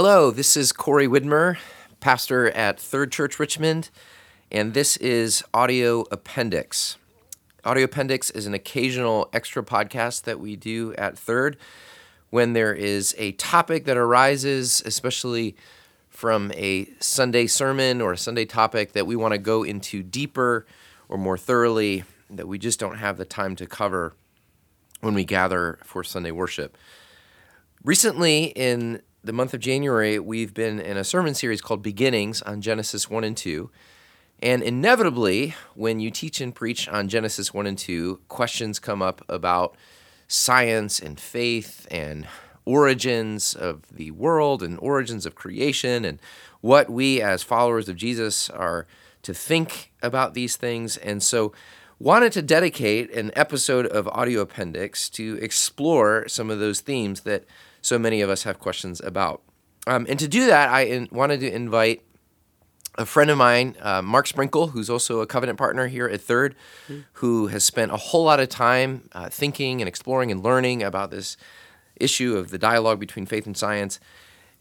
Hello, this is Corey Widmer, pastor at Third Church Richmond, and this is Audio Appendix. Audio Appendix is an occasional extra podcast that we do at Third when there is a topic that arises, especially from a Sunday sermon or a Sunday topic that we want to go into deeper or more thoroughly that we just don't have the time to cover when we gather for Sunday worship. Recently, in the month of January, we've been in a sermon series called Beginnings on Genesis 1 and 2. And inevitably, when you teach and preach on Genesis 1 and 2, questions come up about science and faith and origins of the world and origins of creation and what we as followers of Jesus are to think about these things. And so, wanted to dedicate an episode of Audio Appendix to explore some of those themes that so many of us have questions about. Um, and to do that, I in, wanted to invite a friend of mine, uh, Mark Sprinkle, who's also a covenant partner here at 3rd mm-hmm. who has spent a whole lot of time uh, thinking and exploring and learning about this issue of the dialogue between faith and science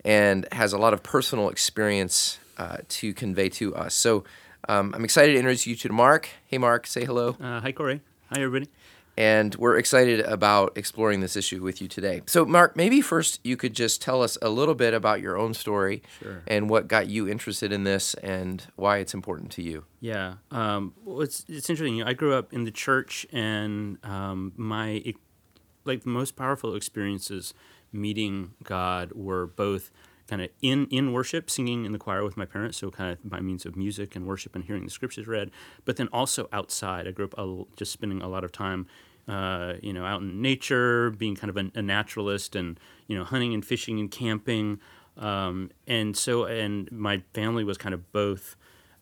and has a lot of personal experience uh, to convey to us. So um, I'm excited to introduce you to Mark. Hey, Mark, say hello. Uh, hi, Corey. Hi, everybody and we're excited about exploring this issue with you today. So, Mark, maybe first you could just tell us a little bit about your own story sure. and what got you interested in this and why it's important to you. Yeah, um, well, it's it's interesting. I grew up in the church, and um, my like the most powerful experiences meeting God were both kind of in in worship, singing in the choir with my parents, so kind of by means of music and worship and hearing the scriptures read, but then also outside. I grew up just spending a lot of time uh, you know, out in nature, being kind of a, a, naturalist, and you know, hunting and fishing and camping. Um, and so, and my family was kind of both.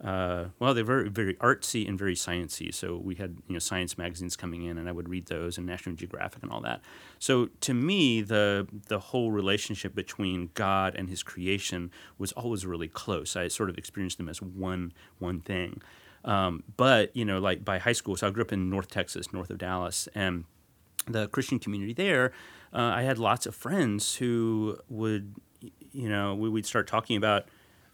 Uh, well, they're very, very artsy and very sciencey. So we had you know science magazines coming in, and I would read those and National Geographic and all that. So to me, the the whole relationship between God and His creation was always really close. I sort of experienced them as one one thing. Um, but you know, like by high school, so I grew up in North Texas, north of Dallas, and the Christian community there, uh, I had lots of friends who would, you know, we, would start talking about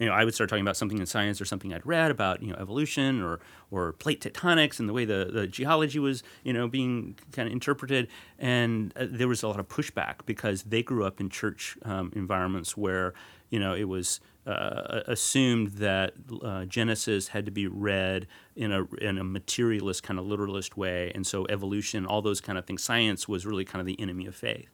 you know, I would start talking about something in science or something I'd read about, you know, evolution or or plate tectonics and the way the, the geology was, you know, being kind of interpreted. And uh, there was a lot of pushback because they grew up in church um, environments where, you know, it was uh, assumed that uh, Genesis had to be read in a in a materialist kind of literalist way, and so evolution, all those kind of things, science was really kind of the enemy of faith.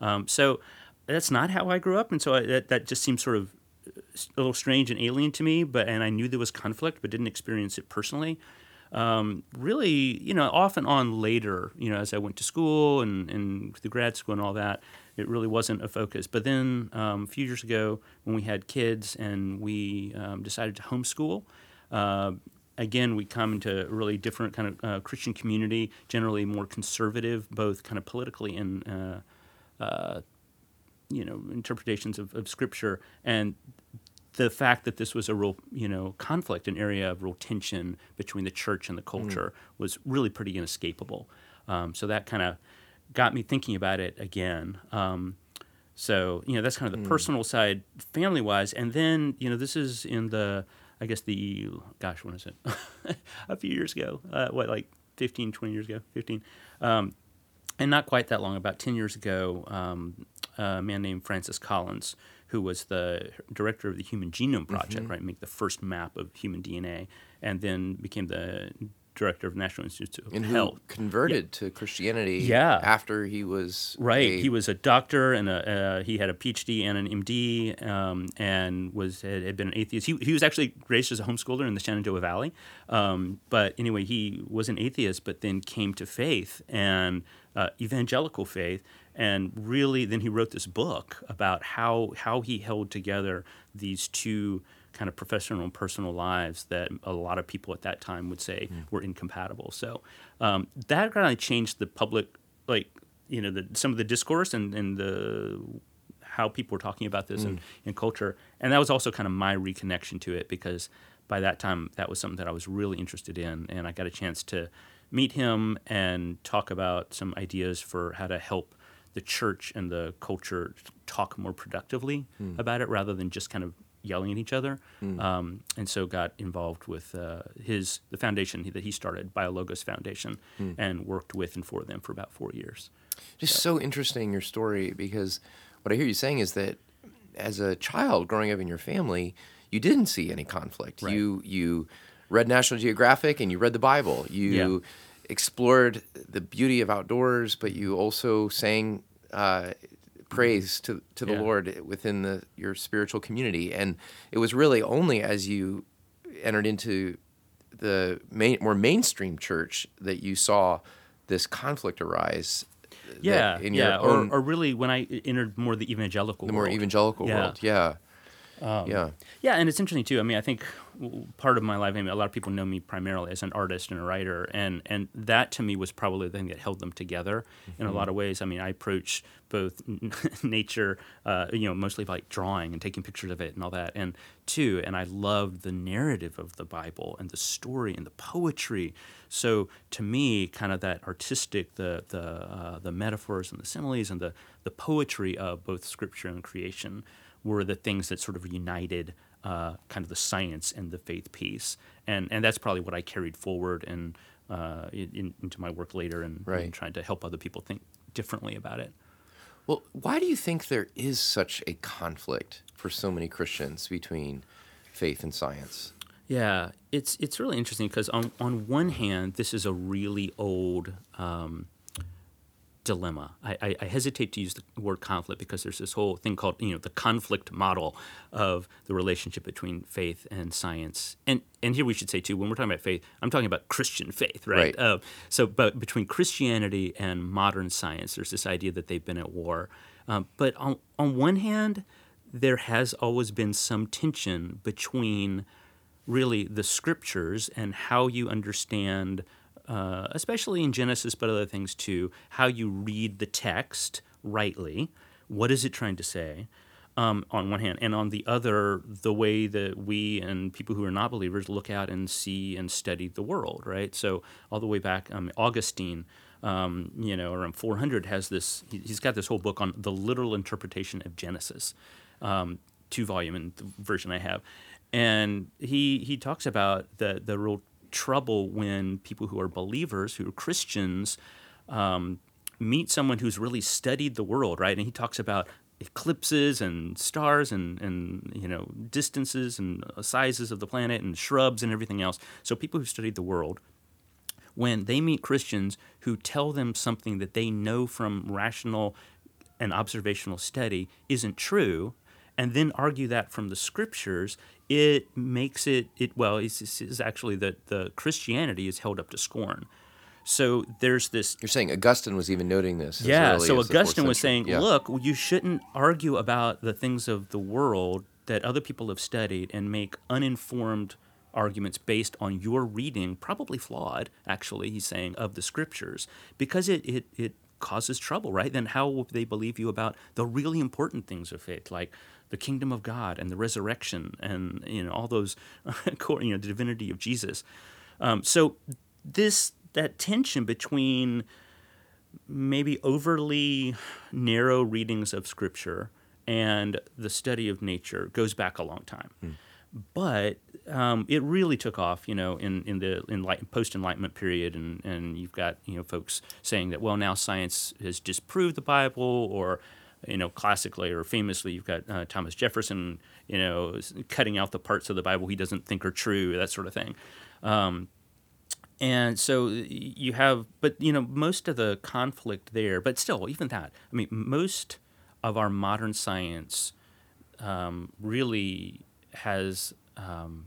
Um, so that's not how I grew up, and so I, that that just seems sort of a little strange and alien to me. But and I knew there was conflict, but didn't experience it personally. Um, really, you know, off and on later, you know, as I went to school and, and the grad school and all that, it really wasn't a focus. But then um, a few years ago, when we had kids and we um, decided to homeschool, uh, again, we come into a really different kind of uh, Christian community, generally more conservative, both kind of politically and uh, uh you know interpretations of, of Scripture, and the fact that this was a real you know conflict, an area of real tension between the church and the culture, mm. was really pretty inescapable. Um, so that kind of got me thinking about it again. Um, so you know that's kind of the mm. personal side, family wise, and then you know this is in the I guess the gosh when is it a few years ago uh, what like 15 20 years ago 15 um, and not quite that long about 10 years ago um, a man named Francis Collins who was the director of the Human Genome Project mm-hmm. right make the first map of human DNA and then became the director of National Institute of and Health. Converted yeah. to Christianity yeah. after he was right. A... He was a doctor and a, uh, he had a PhD and an MD um, and was had, had, been an atheist. He, he was actually raised as a homeschooler in the Shenandoah Valley. Um, but anyway, he was an atheist, but then came to faith and uh, evangelical faith and really then he wrote this book about how how he held together these two kind of professional and personal lives that a lot of people at that time would say mm. were incompatible. So um, that kind of changed the public, like you know, the, some of the discourse and, and the how people were talking about this mm. in, in culture. And that was also kind of my reconnection to it because by that time that was something that I was really interested in, and I got a chance to meet him and talk about some ideas for how to help the church and the culture talk more productively about it rather than just kind of yelling at each other. Um, and so got involved with uh, his the foundation that he started, Biologos Foundation, and worked with and for them for about four years. Just so interesting your story because what I hear you saying is that as a child growing up in your family, you didn't see any conflict. Right. You you read National Geographic and you read the Bible. You Yeah. Explored the beauty of outdoors, but you also sang uh, praise to to the Yeah. Lord within the your spiritual community. And it was really only as you entered into the main, more mainstream church that you saw this conflict arise. Yeah, in yeah, or, or really when I entered more the evangelical the more evangelical Yeah. World. Yeah. Yeah. Yeah, and it's interesting too. I mean, I think part of my life, I mean, a lot of people know me primarily as an artist and a writer, and and that to me was probably the thing that held them together in a lot of ways. I mean, I approach both nature, uh, you know, mostly by drawing and taking pictures of it and all that, and two, and I loved the narrative of the Bible and the story and the poetry. So to me, kind of that artistic, the the uh, the metaphors and the similes and the the poetry of both Scripture and creation were the things that sort of united uh, kind of the science and the faith piece, and and that's probably what I carried forward and uh, in, into my work later, and, Right. and trying to help other people think differently about it. Well, why do you think there is such a conflict for so many Christians between faith and science? Yeah, it's it's really interesting because on on one hand, this is a really old um, dilemma. I, I, I hesitate to use the word conflict because there's this whole thing called you know the conflict model of the relationship between faith and science. And and here we should say too, when we're talking about faith, I'm talking about Christian faith, right? Right. Uh, so, but between Christianity and modern science, there's this idea that they've been at war. Um, but on on one hand, there has always been some tension between really the scriptures and how you understand, uh, especially in Genesis, but other things too, how you read the text rightly. What is it trying to say? Um, on one hand, and on the other, the way that we and people who are not believers look out and see and study the world, right? So all the way back, um, Augustine, um, you know, around 400 has this. he- He's got this whole book on the literal interpretation of Genesis um, two volume and the version I have, and he he talks about the the real trouble when people who are believers, who are Christians, um, meet someone who's really studied the world, right? And he talks about eclipses and stars and and you know distances and uh, sizes of the planet and shrubs and everything else. So people who studied the world when they meet Christians who tell them something that they know from rational and observational study isn't true, and then argue that from the scriptures, it makes it it well. It's, it's it's actually that the Christianity is held up to scorn. So there's this You're saying Augustine was even noting this. yeah, so as the fourth Augustine was saying, Yeah. look, you shouldn't argue about the things of the world that other people have studied and make uninformed arguments based on your reading, probably flawed, actually, he's saying, of the scriptures, because it, it, it causes trouble, right? Then how will they believe you about the really important things of faith, like the kingdom of God and the resurrection and you know all those, you know, the divinity of Jesus. Um, so this that tension between maybe overly narrow readings of scripture and the study of nature goes back a long time. But um, it really took off, you know, in, in the enlight- post-enlightenment period, and, and you've got you know folks saying that well now science has disproved the Bible, or you know classically or famously you've got uh, Thomas Jefferson, you know, cutting out the parts of the Bible he doesn't think are true, that sort of thing. Um, and so you have but you know most of the conflict there but still even that i mean most of our modern science um, really has um,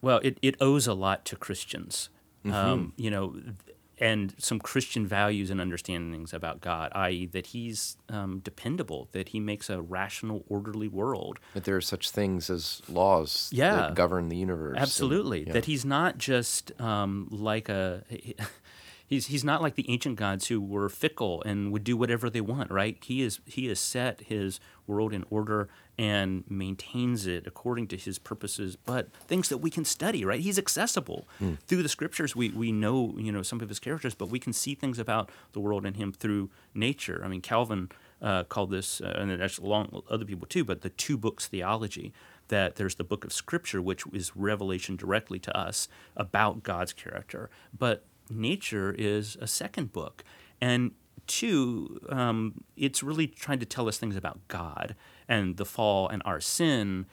well it, it owes a lot to christians um, you know and some christian values and understandings about god i.e that he's um, dependable that he makes a rational orderly world That there are such things as laws Yeah. that govern the universe. and- Absolutely. yeah. That he's not just um, like a. He's he's not like the ancient gods who were fickle and would do whatever they want, right? He is he has set his world in order and maintains it according to his purposes, but things that we can study, right? He's accessible. Hmm. Through the scriptures we, we know, you know, some of his characters, but we can see things about the world and him through nature. I mean, Calvin uh, called this, uh, and that's along other people too, but the two books theology. That there's the book of Scripture, which is revelation directly to us about God's character, but nature is a second book. And two, um, it's really trying to tell us things about God and the fall and our sin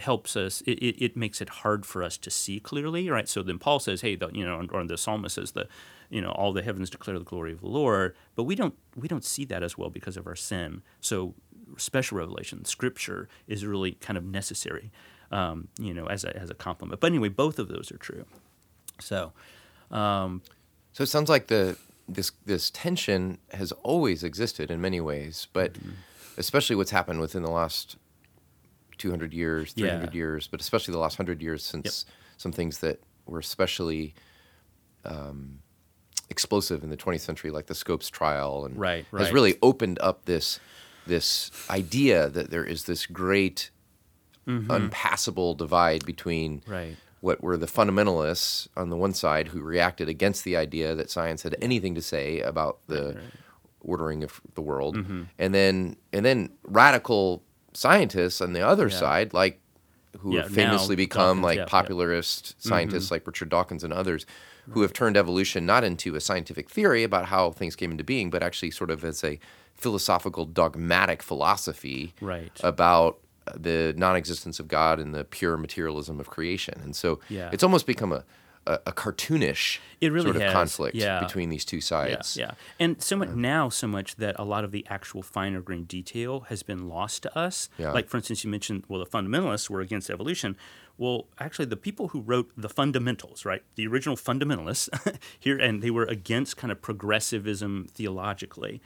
helps us it, it, it, makes it hard for us to see clearly right? So then paul says hey the, you know or the psalmist says the you know all the heavens declare the glory of the lord but we don't we don't see that as well because of our sin. So special revelation scripture is really kind of necessary um, you know as a, as a complement but anyway both of those are true. So um, so it sounds like the this this tension has always existed in many ways, but mm-hmm. Especially what's happened within the last 200 years, 300 yeah. years, but especially the last 100 years since yep. some things that were especially um, explosive in the 20th century, like the Scopes trial, and right, right. has really opened up this this idea that there is this great mm-hmm. unpassable divide between right what were the fundamentalists on the one side who reacted against the idea that science had anything to say about the. Ordering of the world, mm-hmm. and then and then radical scientists on the other yeah. side, like who yeah, have famously become Dawkins, like yeah, popularist scientists mm-hmm. like Richard Dawkins and others, who have turned evolution not into a scientific theory about how things came into being, but actually sort of as a philosophical dogmatic philosophy right. about the non-existence of God and the pure materialism of creation. And so yeah. it's almost become a, a, a cartoonish really sort of has. conflict yeah. between these two sides. Yeah, yeah. and so much now, so much that a lot of the actual finer grained detail has been lost to us. Yeah. Like, for instance, you mentioned, well, the fundamentalists were against evolution. Well, actually, the people who wrote the fundamentals, right, the original fundamentalists here, and they were against kind of progressivism theologically.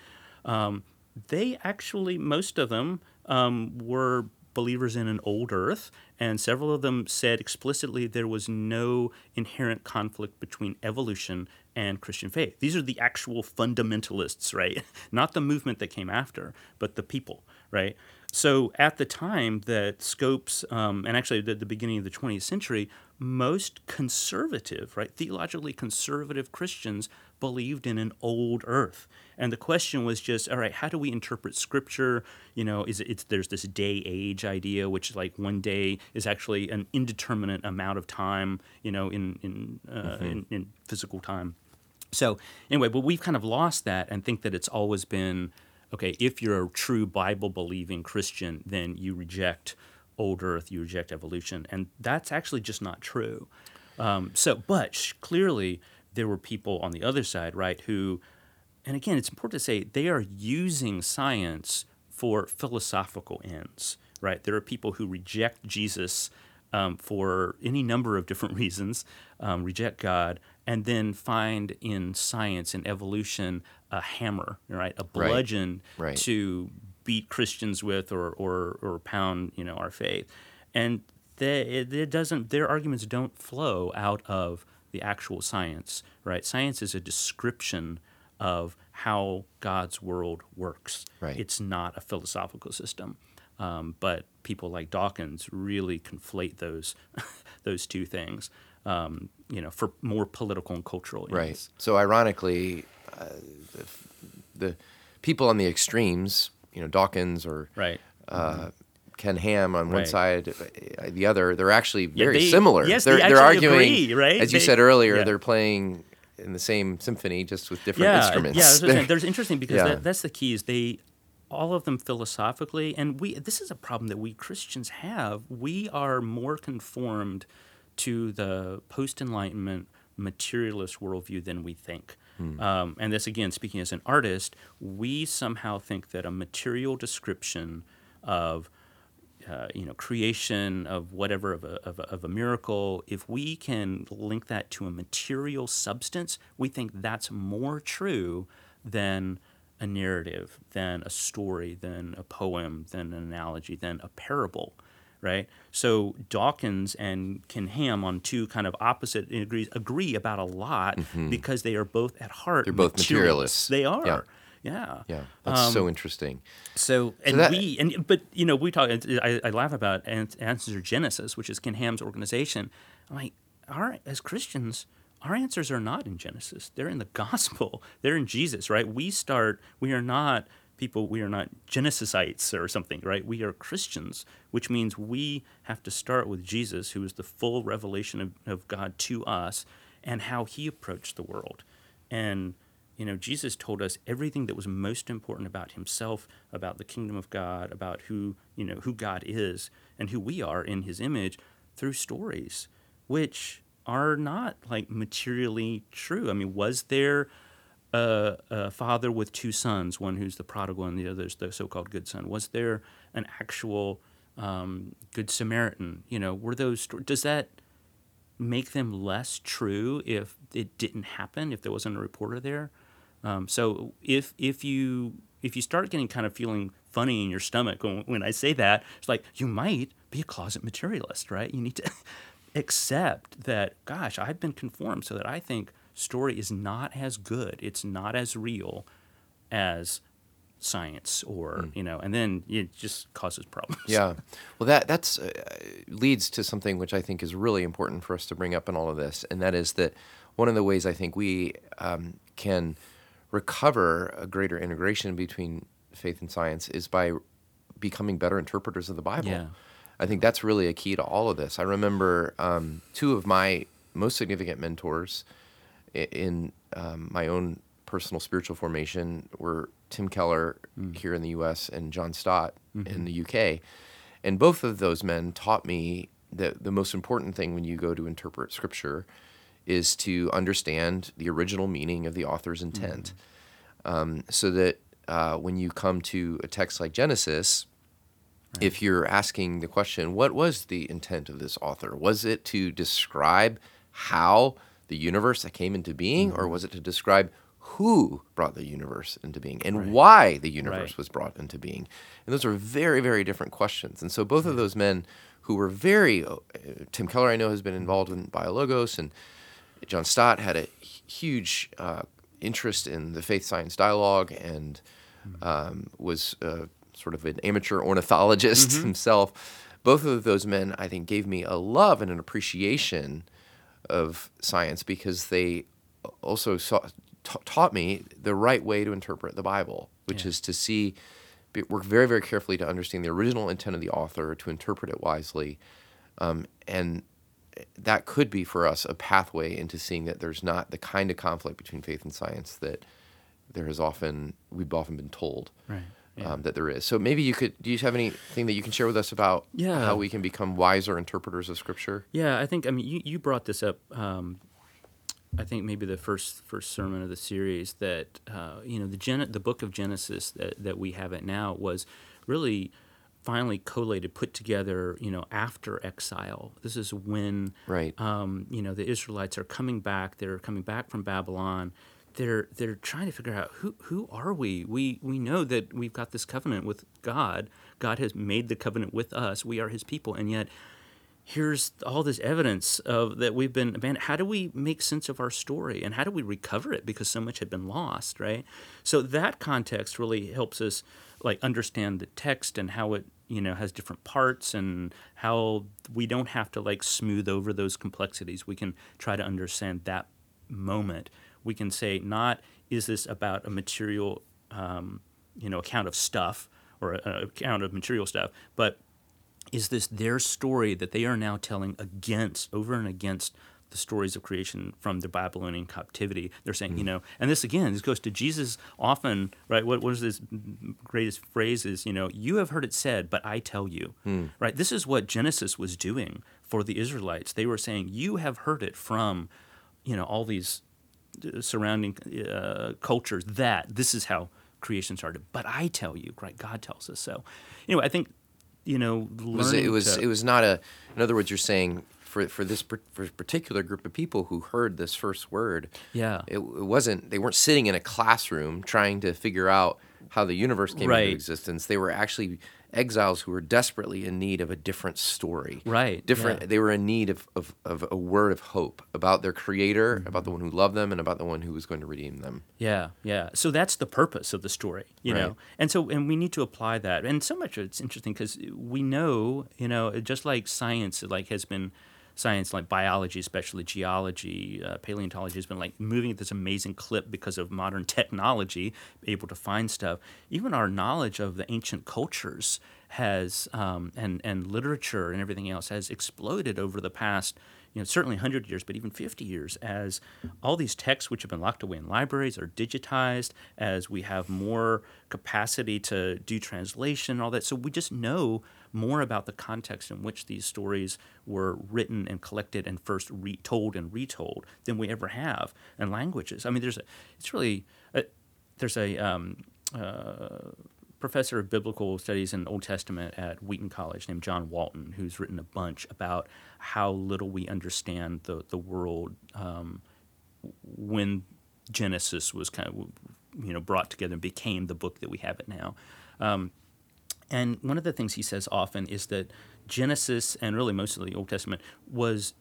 Um, they actually, most of them um, were believers in an old earth, and several of them said explicitly there was no inherent conflict between evolution and Christian faith. These are the actual fundamentalists, right? Not the movement that came after, but the people, right? So at the time that Scopes, um, and actually at the beginning of the 20th century, most conservative, right, theologically conservative Christians believed in an old earth. And the question was just, all right, how do we interpret scripture? You know, is it, it's there's this day age idea, which like one day is actually an indeterminate amount of time, you know, in in, uh, mm-hmm. in, in physical time. So anyway, but we've kind of lost that and think that it's always been okay. If you're a true Bible believing Christian, then you reject old Earth, you reject evolution, and that's actually just not true. Um, so, but clearly there were people on the other side, right, who, and again, it's important to say they are using science for philosophical ends, right? There are people who reject Jesus um, for any number of different reasons, um, reject God, and then find in science and evolution a hammer, right, a bludgeon right. Right. to beat Christians with or, or, or pound, you know, our faith. And they, it, it doesn't, their arguments don't flow out of the actual science, right? Science is a description of how God's world works. Right. It's not a philosophical system. Um, but people like Dawkins really conflate those those two things, um, you know, for more political and cultural. Ends. Right. So ironically, uh, the, the, people on the extremes, you know, Dawkins or right. Uh, mm-hmm. Ken Ham on one right. side, uh, the other, they're actually very yeah, they, similar. Yes, they're, they they're arguing, agree, right? as you they, said earlier, yeah. they're playing in the same symphony, just with different yeah, instruments. Yeah, that's there's interesting because that, that's the key. Is they all of them philosophically, and we this is a problem that we Christians have. We are more conformed to the post Enlightenment materialist worldview than we think. Hmm. Um, and this again, speaking as an artist, we somehow think that a material description of uh, you know, creation of whatever of a, of a, of a miracle, if we can link that to a material substance, we think that's more true than a narrative, than a story, than a poem, than an analogy, than a parable, right? So Dawkins and Ken Ham on two kind of opposite degrees agree about a lot because they are both at heart Mm-hmm. They're both materialists. They are. Yeah. Yeah. Yeah, that's so interesting. So and that- we and but you know we talk. I, I laugh about An- Answer Genesis, which is Ken Ham's organization. I'm like, our as Christians, our answers are not in Genesis. They're in the gospel. They're in Jesus, right? We start. We are not people. We are not Genesisites or something, right? We are Christians, which means we have to start with Jesus, who is the full revelation of, of God to us, and how He approached the world, and you know, Jesus told us everything that was most important about himself, about the kingdom of God, about who, you know, who God is and who we are in his image through stories, which are not like materially true. I mean, was there a, a father with two sons, one who's the prodigal and the other's the so-called good son? Was there an actual um, good Samaritan? You know, were those, does that make them less true if it didn't happen, if there wasn't a reporter there? Um, so if if you if you start getting kind of feeling funny in your stomach when, when I say that, it's like you might be a closet materialist, right? You need to accept that. Gosh, I've been conformed so that I think story is not as good, it's not as real as science or you know, and then it just causes problems. Yeah. Well, that that's uh, leads to something which I think is really important for us to bring up in all of this, and that is that one of the ways I think we um, can recover a greater integration between faith and science is by becoming better interpreters of the Bible. Yeah. I think that's really a key to all of this. I remember um, two of my most significant mentors in um, my own personal spiritual formation were Tim Keller here in the U.S. and John Stott in the U.K. And both of those men taught me that the most important thing when you go to interpret Scripture is to understand the original meaning of the author's intent, um, so that uh, when you come to a text like Genesis, if you're asking the question, what was the intent of this author? Was it to describe how the universe that came into being, or was it to describe who brought the universe into being and why the universe Right. was brought into being? And those are very, very different questions. And so both of those men who were very, uh, Tim Keller, I know, has been involved in Biologos, and John Stott had a huge uh, interest in the faith science dialogue and um, was uh, sort of an amateur ornithologist himself. Both of those men, I think, gave me a love and an appreciation of science because they also saw, ta taught me the right way to interpret the Bible, which Yeah. is to see, be, work very, very carefully to understand the original intent of the author, to interpret it wisely, um, and that could be for us a pathway into seeing that there's not the kind of conflict between faith and science that there has often we've often been told Right. Yeah. um, that there is. So maybe you could. Do you have anything that you can share with us about Yeah. how we can become wiser interpreters of Scripture? Yeah, I think I mean you, you brought this up. Um, I think maybe the first first sermon of the series that uh, you know the Gen- the book of Genesis that, that we have it now was really finally collated, put together. You know, after exile. This is when Right. um, you know the Israelites are coming back. They're coming back from Babylon. They're they're trying to figure out who who are we? We we know that we've got this covenant with God. God has made the covenant with us. We are His people, and yet here's all this evidence of that we've been abandoned. How do we make sense of our story, and how do we recover it because so much had been lost, right? So that context really helps us like understand the text and how it you know has different parts and how we don't have to like smooth over those complexities. We can try to understand that moment. We can say not is this about a material um, you know account of stuff or a, a account of material stuff, but is this their story that they are now telling against over and against the stories of creation from the Babylonian captivity? They're saying, you know, and this again, this goes to Jesus often, right? What was his greatest phrase is, you know, you have heard it said, but I tell you, right? This is what Genesis was doing for the Israelites. They were saying, you have heard it from, you know, all these surrounding uh, cultures that this is how creation started. But I tell you, right? God tells us so. Anyway, I think you know, It was it learning was to- it was not a. In other words, you're saying for for this par- for particular group of people who heard this first word, Yeah. it, it wasn't they weren't sitting in a classroom trying to figure out how the universe came Right. into existence. They were actually exiles who were desperately in need of a different story. Right, Different. yeah. They were in need of, of, of a word of hope about their creator, Mm-hmm. about the one who loved them, and about the one who was going to redeem them. Yeah, yeah. So that's the purpose of the story, you Right. know. And so, and we need to apply that. And so much it's interesting because we know, you know, just like science, like has been science, like biology, especially geology, uh, paleontology has been like moving at this amazing clip because of modern technology, able to find stuff. Even our knowledge of the ancient cultures has, um, and and literature and everything else has exploded over the past you know, certainly 100 years, but even 50 years, as all these texts which have been locked away in libraries are digitized, as we have more capacity to do translation, and all that. So we just know more about the context in which these stories were written and collected and first retold and retold than we ever have. And languages. I mean, there's a, it's really, a, there's a, um, uh, professor of biblical studies and Old Testament at Wheaton College named John Walton, who's written a bunch about how little we understand the, the world um, when Genesis was kind of you know brought together and became the book that we have it now. Um, and one of the things he says often is that Genesis and really most of the Old Testament was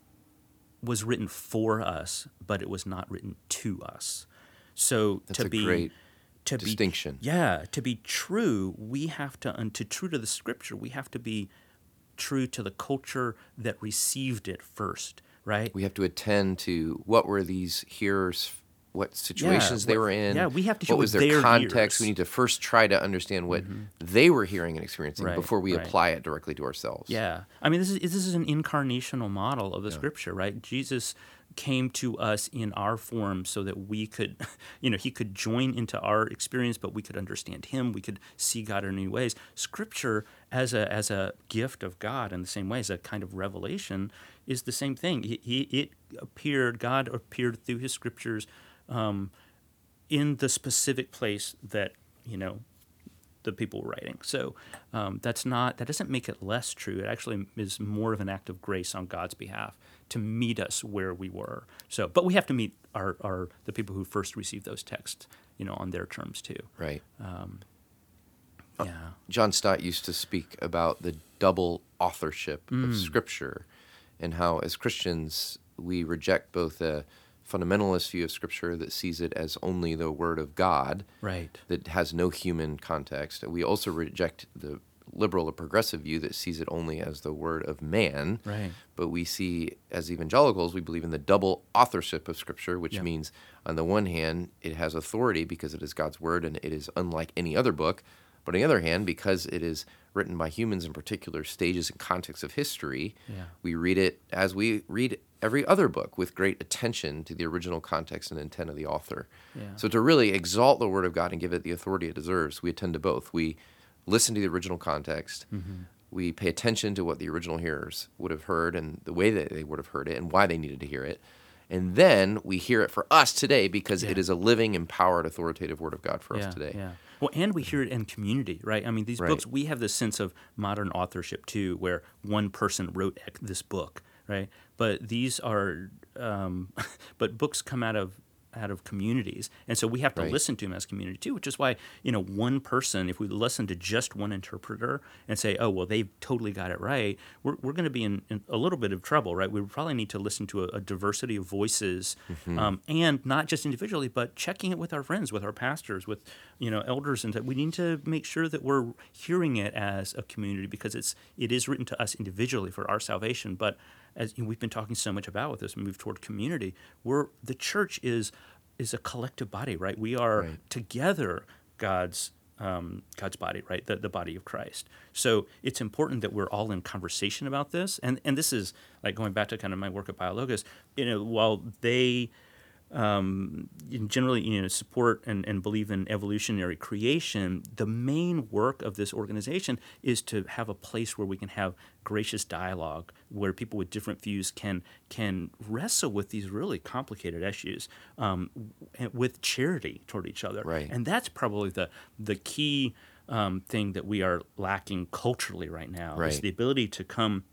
was written for us, but it was not written to us. So That's to a be great to distinction. Be, yeah, to be true, we have to, and to true to the scripture, we have to be true to the culture that received it first, right? We have to attend to what were these hearers, what situations they what- were in. yeah, we have to hear what was what their their context. ears- We need to first try to understand what mm-hmm. they were hearing and experiencing Right, before we right. apply it directly to ourselves. Yeah, I mean, this is this is an incarnational model of the scripture, right? Jesus came to us in our form so that we could, you know, he could join into our experience, but we could understand him. We could see God in new ways. Scripture, as a as a gift of God, in the same way as a kind of revelation, is the same thing. He, he it appeared. God appeared through His scriptures, um, in the specific place that you know the people were writing. So um, that's not that doesn't make it less true. It actually is more of an act of grace on God's behalf to meet us where we were. So, but we have to meet our, our the people who first received those texts, you know, on their terms too. Right. Yeah. John Stott used to speak about the double authorship Mm. of Scripture and how, as Christians, we reject both a fundamentalist view of Scripture that sees it as only the Word of God, Right. that has no human context. We also reject the liberal or progressive view that sees it only as the Word of man. Right. But we see, as evangelicals, we believe in the double authorship of Scripture, which means, on the one hand, it has authority because it is God's Word and it is unlike any other book. But on the other hand, because it is written by humans in particular stages and contexts of history, Yeah. we read it as we read every other book with great attention to the original context and intent of the author. Yeah. So to really exalt the Word of God and give it the authority it deserves, we attend to both. We listen to the original context. Mm-hmm. We pay attention to what the original hearers would have heard and the way that they would have heard it and why they needed to hear it. And then we hear it for us today because it Yeah. is a living, empowered, authoritative Word of God for yeah, us today. Yeah. Well, and we hear it in community, right? I mean, these Right. books, we have this sense of modern authorship too, where one person wrote this book, right? But these are, um, but books come out of out of communities, and so we have to Right. listen to them as community too. Which is why you know one person, if we listen to just one interpreter and say, oh well, they've totally got it right, we're we're going to be in, in a little bit of trouble, right? We probably need to listen to a, a diversity of voices, um, and not just individually, but checking it with our friends, with our pastors, with you know elders, and that we need to make sure that we're hearing it as a community because it's it is written to us individually for our salvation, but as you know, we've been talking so much about with this move toward community, we're the church is is a collective body, right? We are Right. together God's um, God's body, right? The, the body of Christ. So it's important that we're all in conversation about this. And and this is like going back to kind of my work at Biologos. You know, while they um, generally you know support and, and believe in evolutionary creation, the main work of this organization is to have a place where we can have gracious dialogue, where people with different views can can wrestle with these really complicated issues um, with charity toward each other. Right. And that's probably the the key um, thing that we are lacking culturally right now is the ability to come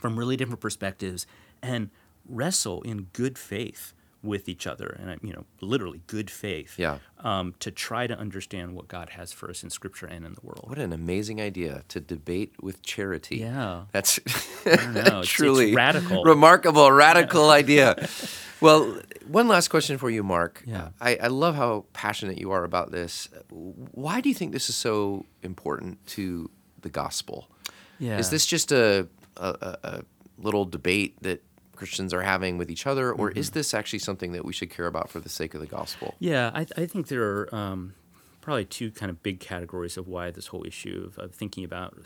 from really different perspectives and wrestle in good faith with each other, and I- you know, literally good faith, Yeah. um, to try to understand what God has for us in Scripture and in the world. What an amazing idea to debate with charity. Yeah. That's don't know. It's- it's truly radical. remarkable, radical idea. Well, one last question for you, Mark. Yeah. I, I love how passionate you are about this. Why do you think this is so important to the gospel? Yeah. Is this just a, a a little debate that Christians are having with each other, or Mm-hmm. is this actually something that we should care about for the sake of the gospel? Yeah, I, I think there are um, probably two kind of big categories of why this whole issue of, of thinking about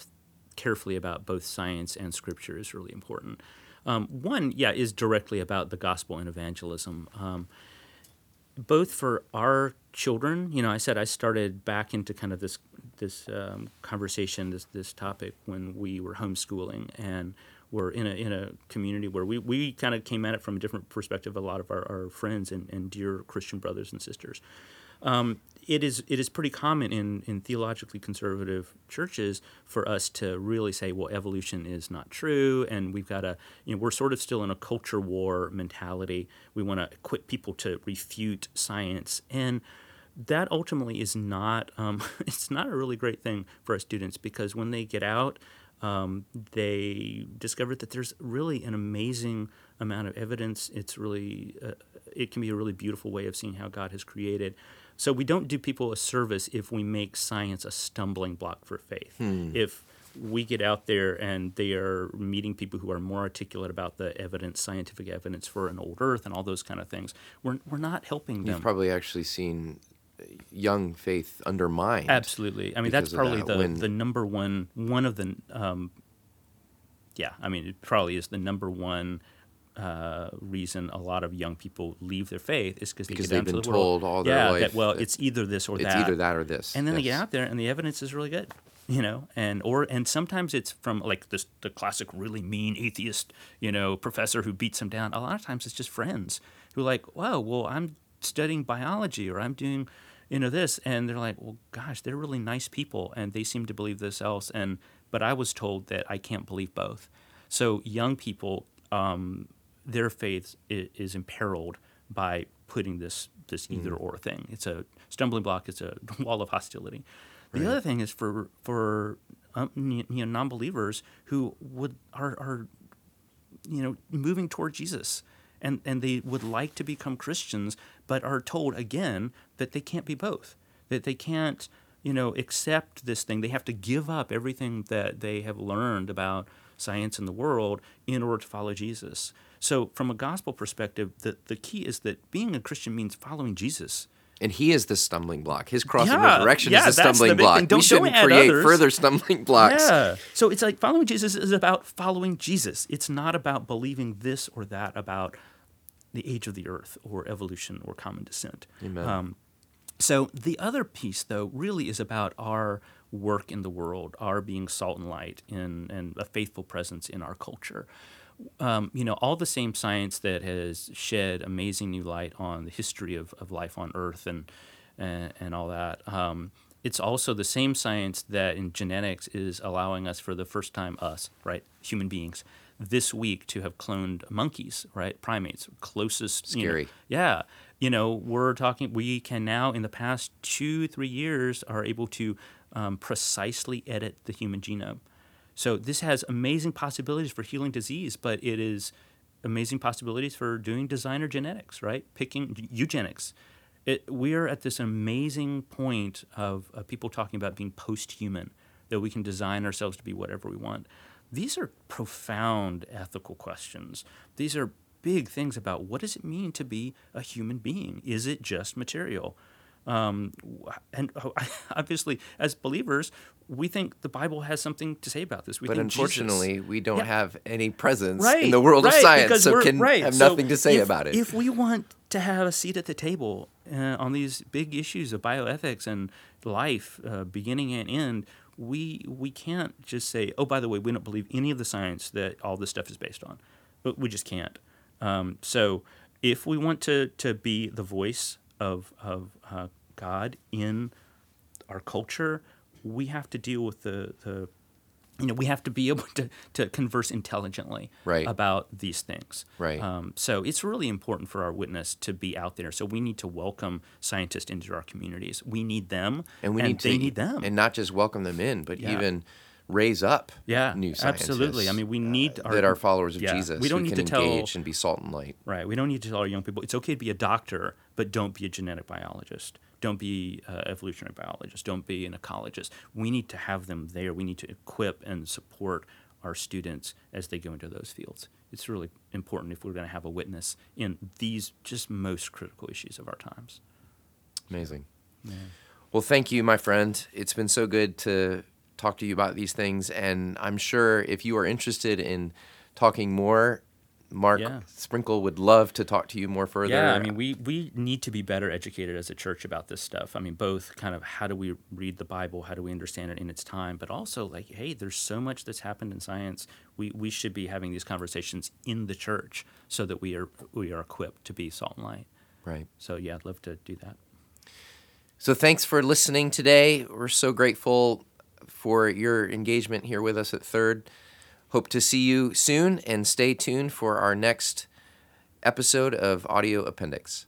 carefully about both science and scripture is really important. Um, one, yeah, is directly about the gospel and evangelism. Um, both for our children, you know, I said I started back into kind of this this um, conversation, this this topic when we were homeschooling and we're in a in a community where we, we kind of came at it from a different perspective. A lot of our, our friends and, and dear Christian brothers and sisters. Um, it is it is pretty common in, in theologically conservative churches for us to really say, well, evolution is not true, and we've got to, you know, we're sort of still in a culture war mentality. We want to equip people to refute science, and that ultimately is not um, it's not a really great thing for our students because when they get out, um, they discovered that there's really an amazing amount of evidence. It's really uh, it can be a really beautiful way of seeing how God has created. So we don't do people a service if we make science a stumbling block for faith. If we get out there and they are meeting people who are more articulate about the evidence, scientific evidence for an old Earth and all those kind of things, we're, we're not helping them. You've probably actually seen young faith undermined. Absolutely. I mean, that's probably that, the, when- the number one, one of the, um, yeah, I mean, it probably is the number one uh, reason a lot of young people leave their faith is because they Because get down they've been the world. told all their yeah, life that, well, that it's either this or It's that. It's either that or this. and then they get out there and the evidence is really good you know and or and sometimes it's from like this the classic really mean atheist you know professor who beats them down a lot of times it's just friends who are like wow well i'm studying biology or i'm doing you know this and they're like well gosh they're really nice people and they seem to believe this else and but i was told that i can't believe both so young people um, their faith is, is imperiled by putting this this either or thing. It's a stumbling block. It's a wall of hostility. The other thing is for for um, you know non-believers who would are are you know moving toward Jesus and and they would like to become Christians but are told again that they can't be both that they can't you know accept this thing they have to give up everything that they have learned about science and the world in order to follow Jesus so from a gospel perspective the the key is that being a Christian means following Jesus And he is the stumbling block. His cross and resurrection yeah, is the that's the stumbling block. thing. Don't- we shouldn't don't create others. further stumbling blocks. Yeah. So it's like following Jesus is about following Jesus. It's not about believing this or that about the age of the earth or evolution or common descent. Amen. Um, so the other piece, though, really is about our work in the world, our being salt and light, in, and a faithful presence in our culture. Um, you know, all the same science that has shed amazing new light on the history of, of life on Earth and and, and all that. Um, it's also the same science that in genetics is allowing us for the first time, us, right, human beings, this week to have cloned monkeys, right, primates, closest. you know- Scary. yeah. You know, we're talking, we can now, in the past two, three years, are able to um, precisely edit the human genome. So this has amazing possibilities for healing disease, but it is amazing possibilities for doing designer genetics, right? Picking eugenics. It, we are at this amazing point of uh, people talking about being post-human, that we can design ourselves to be whatever we want. These are profound ethical questions. These are big things about what does it mean to be a human being? Is it just material? Um, and obviously, as believers, we think the Bible has something to say about this. We But think Jesus- unfortunately, we don't Yeah. have any presence right, in the world of science, so can right, have so nothing to say if- about it. If we want to have a seat at the table uh, on these big issues of bioethics and life, uh, beginning and end, we we can't just say, oh, by the way, we don't believe any of the science that all this stuff is based on. But we just can't. Um, so if we want to to be the voice of of uh, God in our culture, we have to deal with the the you know, we have to be able to, to converse intelligently Right. about these things. Right. Um, so it's really important for our witness to be out there. So we need to welcome scientists into our communities. We need them, and we need they to need them. and not just welcome them in, but Yeah. even raise up yeah, new scientists. absolutely. I mean, we need our. that are followers of yeah, Jesus We don't need can to tell engage and be salt and light. Right. We don't need to tell our young people it's okay to be a doctor, but don't be a genetic biologist. Don't be an evolutionary biologist. Don't be an ecologist. We need to have them there. We need to equip and support our students as they go into those fields. It's really important if we're going to have a witness in these just most critical issues of our times. Amazing. Well, thank you, my friend. It's been so good to talk to you about these things, and I'm sure if you are interested in talking more, Mark Yeah. Sprinkle would love to talk to you more further. Yeah, I mean, we, we need to be better educated as a church about this stuff. I mean, both kind of how do we read the Bible, how do we understand it in its time, but also like, hey, there's so much that's happened in science. We, we should be having these conversations in the church so that we are we are equipped to be salt and light. right. So yeah, I'd love to do that. So thanks for listening today. We're so grateful for your engagement here with us at Third. Hope to see you soon and stay tuned for our next episode of Audio Appendix.